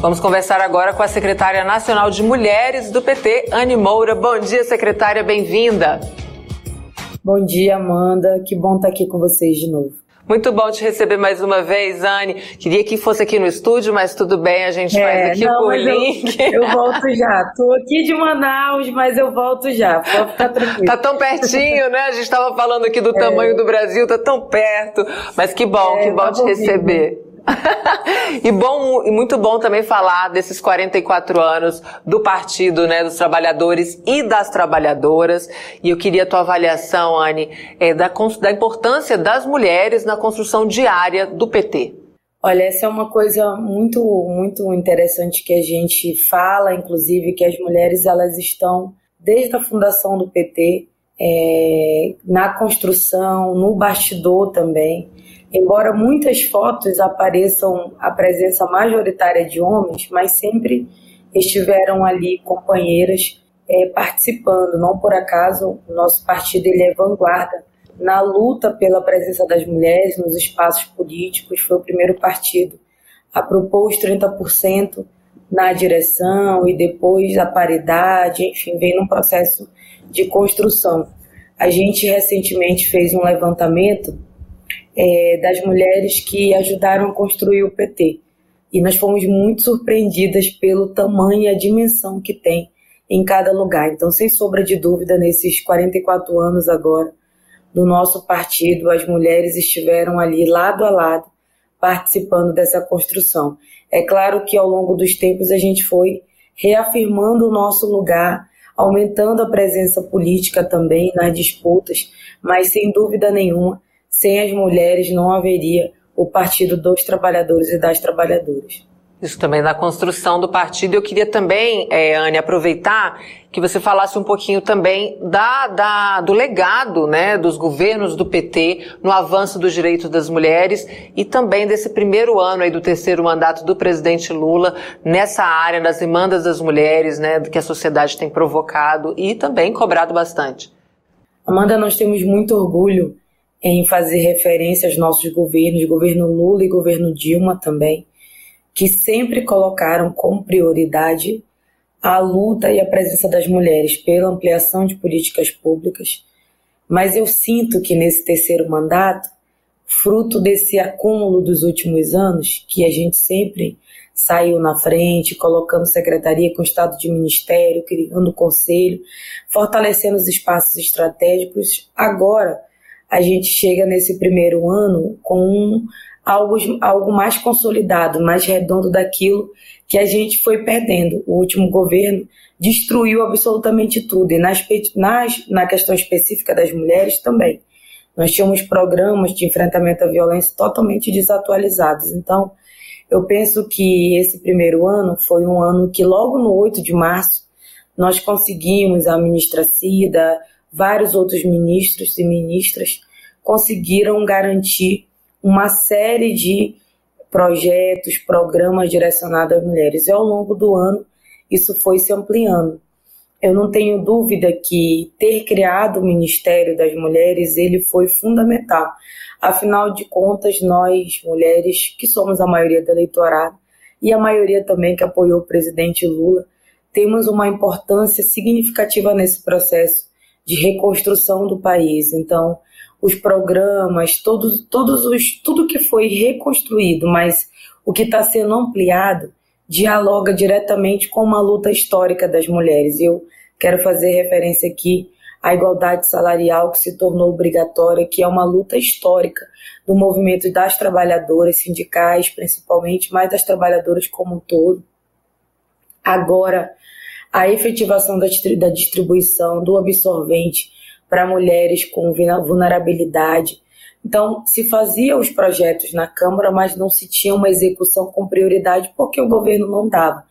Vamos conversar agora com a secretária nacional de Mulheres do PT, Anne Moura. Bom dia, secretária, bem-vinda. Bom dia, Amanda. Que bom estar aqui com vocês de novo. Muito bom te receber mais uma vez, Anne. Queria que fosse aqui no estúdio, mas tudo bem, a gente é, faz aqui não, por link. Eu, eu, volto já. Tô aqui de Manaus, mas eu volto já. Pode ficar tranquilo. Tá tão pertinho, né? A gente estava falando aqui do é. tamanho do Brasil, tá tão perto. Mas que bom, é, que bom te receber. E bom e muito bom também falar desses 44 anos do Partido né, dos Trabalhadores e das Trabalhadoras. E eu queria a tua avaliação, Anne, é, da, da importância das mulheres na construção diária do PT. Olha, essa é uma coisa muito, muito interessante que a gente fala, inclusive, que as mulheres elas estão desde a fundação do PT, é, na construção, no bastidor também. Embora muitas fotos apareçam a presença majoritária de homens, mas sempre estiveram ali companheiras é, participando. Não por acaso o nosso partido ele é vanguarda na luta pela presença das mulheres nos espaços políticos. Foi o primeiro partido a propor os 30% na direção e depois a paridade, enfim, vem num processo de construção. A gente recentemente fez um levantamento é, das mulheres que ajudaram a construir o PT. E nós fomos muito surpreendidas pelo tamanho e a dimensão que tem em cada lugar. Então, sem sombra de dúvida, nesses 44 anos agora do nosso partido, as mulheres estiveram ali lado a lado participando dessa construção. É claro que ao longo dos tempos a gente foi reafirmando o nosso lugar, aumentando a presença política também nas disputas, mas sem dúvida nenhuma sem as mulheres não haveria o Partido dos Trabalhadores e das Trabalhadoras. Isso também na construção do partido. Eu queria também, é, Anne, aproveitar que você falasse um pouquinho também da, da, do legado né, dos governos do PT no avanço dos direitos das mulheres e também desse primeiro ano aí do terceiro mandato do presidente Lula nessa área das demandas das mulheres, né, que a sociedade tem provocado e também cobrado bastante. Amanda, nós temos muito orgulho em fazer referência aos nossos governos, governo Lula e governo Dilma também, que sempre colocaram como prioridade a luta e a presença das mulheres pela ampliação de políticas públicas. Mas eu sinto que nesse terceiro mandato, fruto desse acúmulo dos últimos anos, que a gente sempre saiu na frente, colocando secretaria com estado de ministério, criando conselho, fortalecendo os espaços estratégicos, agora a gente chega nesse primeiro ano com algo, algo mais consolidado, mais redondo daquilo que a gente foi perdendo. O último governo destruiu absolutamente tudo, e nas, nas, na questão específica das mulheres também. Nós tínhamos programas de enfrentamento à violência totalmente desatualizados. Então, eu penso que esse primeiro ano foi um ano que, logo no 8 de março, nós conseguimos, a ministra Cida, vários outros ministros e ministras conseguiram garantir uma série de projetos, programas direcionados às mulheres. E ao longo do ano, isso foi se ampliando. Eu não tenho dúvida que ter criado o Ministério das Mulheres, ele foi fundamental. Afinal de contas, nós, mulheres, que somos a maioria do eleitorado, e a maioria também que apoiou o presidente Lula, temos uma importância significativa nesse processo de reconstrução do país. Então, os programas, todos, todos os, tudo que foi reconstruído, mas o que está sendo ampliado dialoga diretamente com uma luta histórica das mulheres. Eu quero fazer referência aqui à igualdade salarial que se tornou obrigatória, que é uma luta histórica do movimento das trabalhadoras sindicais, principalmente, mas das trabalhadoras como um todo. Agora, a efetivação da, distribuição do absorvente para mulheres com vulnerabilidade. Então, se fazia os projetos na Câmara, mas não se tinha uma execução com prioridade porque o governo não dava.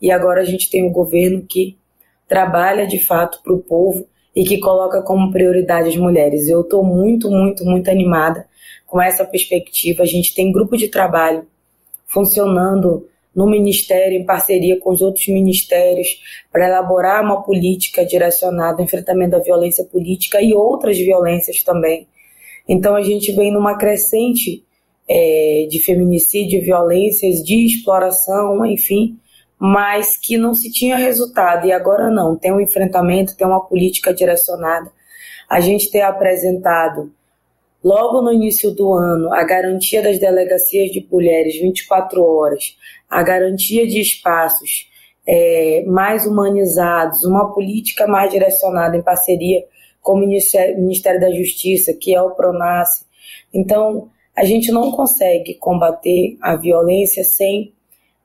E agora a gente tem um governo que trabalha de fato para o povo e que coloca como prioridade as mulheres. Eu estou muito, muito, muito animada com essa perspectiva. A gente tem grupo de trabalho funcionando no Ministério, em parceria com os outros ministérios, para elaborar uma política direcionada ao enfrentamento da violência política e outras violências também. Então a gente vem numa crescente é, de feminicídio, violências, de exploração, enfim, mas que não se tinha resultado e agora não. Tem um enfrentamento, tem uma política direcionada. A gente tem apresentado logo no início do ano a garantia das delegacias de mulheres 24 horas, a garantia de espaços é, mais humanizados, uma política mais direcionada em parceria com o Ministério da Justiça, que é o PRONASSE. Então, a gente não consegue combater a violência sem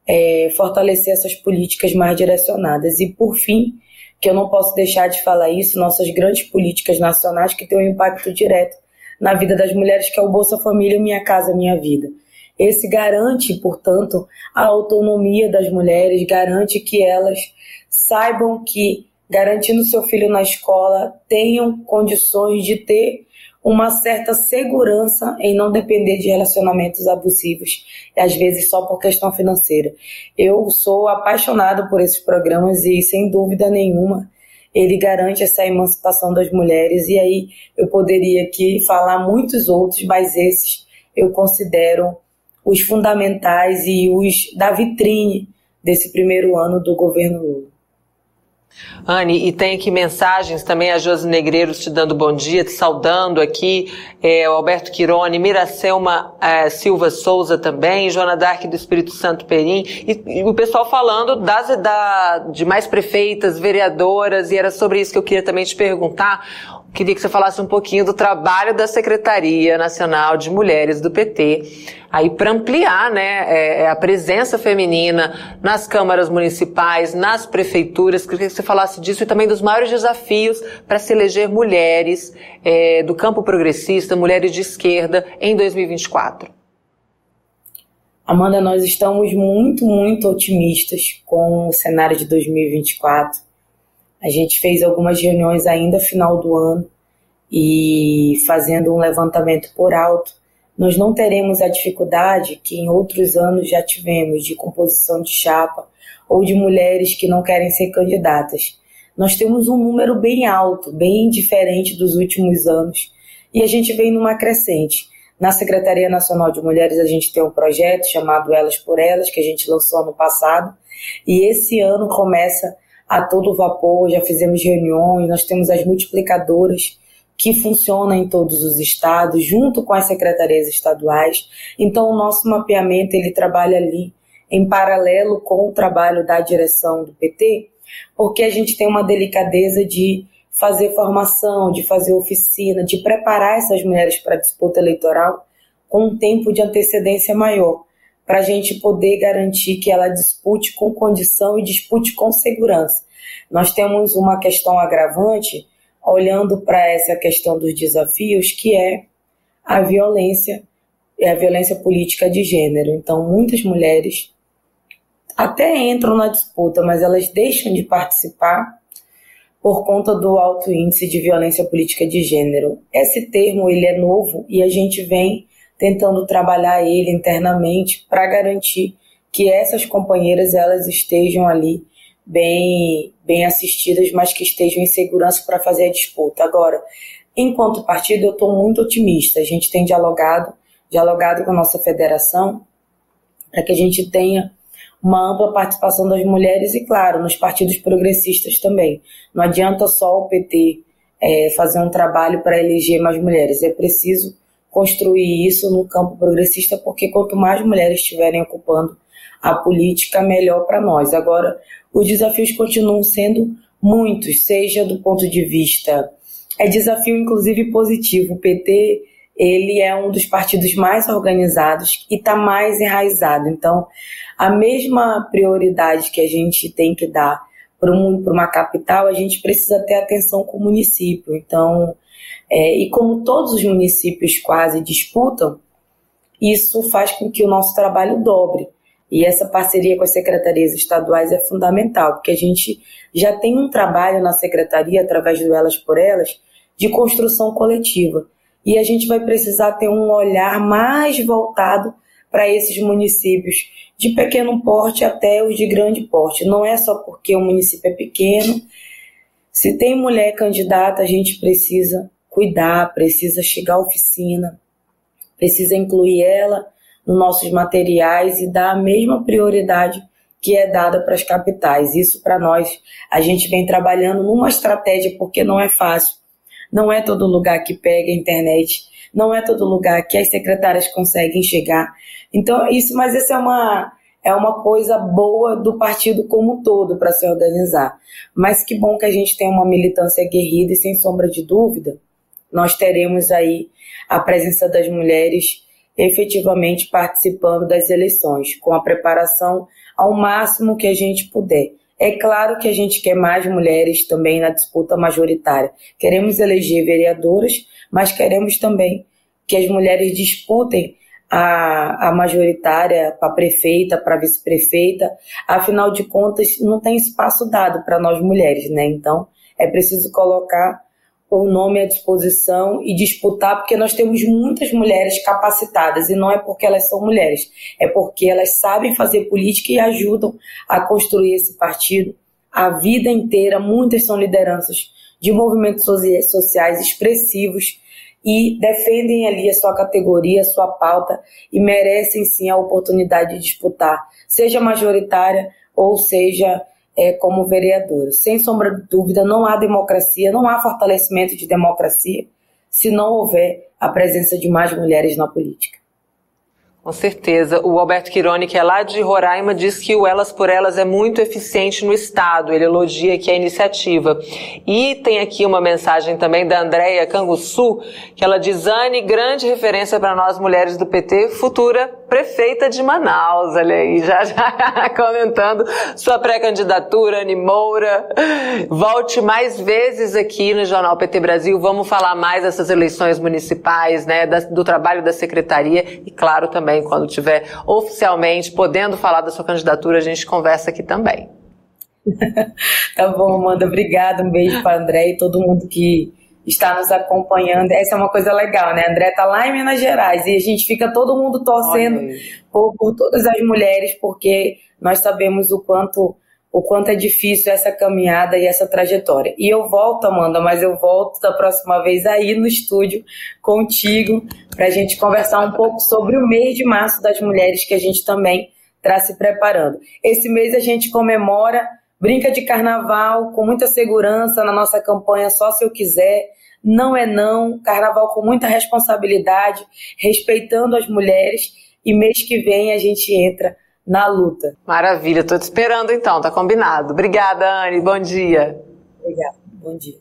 é, fortalecer essas políticas mais direcionadas. E, por fim, que eu não posso deixar de falar isso, nossas grandes políticas nacionais que têm um impacto direto na vida das mulheres, que é o Bolsa Família Minha Casa Minha Vida. Esse garante, portanto, a autonomia das mulheres, garante que elas saibam que, garantindo seu filho na escola, tenham condições de ter uma certa segurança em não depender de relacionamentos abusivos, às vezes só por questão financeira. Eu sou apaixonada por esses programas e, sem dúvida nenhuma, ele garante essa emancipação das mulheres. E aí eu poderia aqui falar muitos outros, mas esses eu considero os fundamentais e os da vitrine desse primeiro ano do governo Lula. Anne, e tem aqui mensagens também, a Josi Negreiros te dando bom dia, te saudando aqui, é, o Alberto Quirone, Miracelma é, Silva Souza também, Joana Dark do Espírito Santo Perim, e, e o pessoal falando das, da, de mais prefeitas, vereadoras, e era sobre isso que eu queria também te perguntar, Queria que você falasse um pouquinho do trabalho da Secretaria Nacional de Mulheres do PT, aí para ampliar né, é, é, a presença feminina nas câmaras municipais, nas prefeituras. Queria que você falasse disso e também dos maiores desafios para se eleger mulheres é, do campo progressista, mulheres de esquerda, em 2024. Amanda, nós estamos muito, muito otimistas com o cenário de 2024 a gente fez algumas reuniões ainda final do ano e fazendo um levantamento por alto, nós não teremos a dificuldade que em outros anos já tivemos de composição de chapa ou de mulheres que não querem ser candidatas. Nós temos um número bem alto, bem diferente dos últimos anos, e a gente vem numa crescente. Na Secretaria Nacional de Mulheres, a gente tem um projeto chamado Elas por Elas, que a gente lançou ano passado, e esse ano começa a todo vapor, já fizemos reuniões, nós temos as multiplicadoras que funcionam em todos os estados, junto com as secretarias estaduais. Então, o nosso mapeamento ele trabalha ali em paralelo com o trabalho da direção do PT, porque a gente tem uma delicadeza de fazer formação, de fazer oficina, de preparar essas mulheres para disputa eleitoral com um tempo de antecedência maior para a gente poder garantir que ela dispute com condição e dispute com segurança. Nós temos uma questão agravante olhando para essa questão dos desafios, que é a violência, é a violência política de gênero. Então, muitas mulheres até entram na disputa, mas elas deixam de participar por conta do alto índice de violência política de gênero. Esse termo ele é novo e a gente vem tentando trabalhar ele internamente para garantir que essas companheiras elas estejam ali bem bem assistidas, mas que estejam em segurança para fazer a disputa. Agora, enquanto partido, eu estou muito otimista. A gente tem dialogado, dialogado com a nossa federação para que a gente tenha uma ampla participação das mulheres e, claro, nos partidos progressistas também. Não adianta só o PT é, fazer um trabalho para eleger mais mulheres, é preciso construir isso no campo progressista, porque quanto mais mulheres estiverem ocupando a política, melhor para nós. Agora, os desafios continuam sendo muitos, seja do ponto de vista. É desafio, inclusive, positivo. O PT ele é um dos partidos mais organizados e está mais enraizado. Então, a mesma prioridade que a gente tem que dar para um, uma capital, a gente precisa ter atenção com o município. Então, é, e como todos os municípios quase disputam, isso faz com que o nosso trabalho dobre. E essa parceria com as secretarias estaduais é fundamental, porque a gente já tem um trabalho na secretaria, através do Elas por Elas, de construção coletiva. E a gente vai precisar ter um olhar mais voltado para esses municípios, de pequeno porte até os de grande porte. Não é só porque o município é pequeno. Se tem mulher candidata, a gente precisa cuidar, precisa chegar à oficina, precisa incluir ela nos nossos materiais e dar a mesma prioridade que é dada para as capitais. Isso para nós, a gente vem trabalhando numa estratégia porque não é fácil. Não é todo lugar que pega a internet, não é todo lugar que as secretárias conseguem chegar. Então, isso, mas essa é uma é uma coisa boa do partido como um todo para se organizar. Mas que bom que a gente tem uma militância guerrida e sem sombra de dúvida, nós teremos aí a presença das mulheres efetivamente participando das eleições, com a preparação ao máximo que a gente puder. É claro que a gente quer mais mulheres também na disputa majoritária. Queremos eleger vereadoras, mas queremos também que as mulheres disputem a, a majoritária para prefeita, para vice-prefeita. Afinal de contas, não tem espaço dado para nós mulheres, né? Então, é preciso colocar o nome à disposição e disputar, porque nós temos muitas mulheres capacitadas, e não é porque elas são mulheres, é porque elas sabem fazer política e ajudam a construir esse partido a vida inteira. Muitas são lideranças de movimentos sociais expressivos e defendem ali a sua categoria, a sua pauta e merecem sim a oportunidade de disputar, seja majoritária ou seja é, como vereadora. Sem sombra de dúvida, não há democracia, não há fortalecimento de democracia se não houver a presença de mais mulheres na política. Com certeza. O Alberto Quironi, que é lá de Roraima, diz que o Elas por Elas é muito eficiente no Estado. Ele elogia aqui a iniciativa. E tem aqui uma mensagem também da Andréia Canguçu, que ela diz, Anne, grande referência para nós mulheres do PT, futura prefeita de Manaus. Olha aí, já já comentando sua pré-candidatura, Anne Moura. Volte mais vezes aqui no Jornal PT Brasil. Vamos falar mais dessas eleições municipais, né, do trabalho da secretaria e, claro, também também, quando tiver oficialmente podendo falar da sua candidatura, a gente conversa aqui também. tá bom, Amanda. Obrigada. Um beijo para André e todo mundo que está nos acompanhando. Essa é uma coisa legal, né? André tá lá em Minas Gerais e a gente fica todo mundo torcendo por, por todas as mulheres, porque nós sabemos o quanto o quanto é difícil essa caminhada e essa trajetória. E eu volto, Amanda, mas eu volto da próxima vez aí no estúdio contigo para a gente conversar um pouco sobre o mês de março das mulheres que a gente também está se preparando. Esse mês a gente comemora, brinca de carnaval com muita segurança na nossa campanha Só Se Eu Quiser. Não é não, carnaval com muita responsabilidade, respeitando as mulheres. E mês que vem a gente entra na luta. Maravilha, estou te esperando então, tá combinado. Obrigada, Anne, bom dia. Obrigada, bom dia.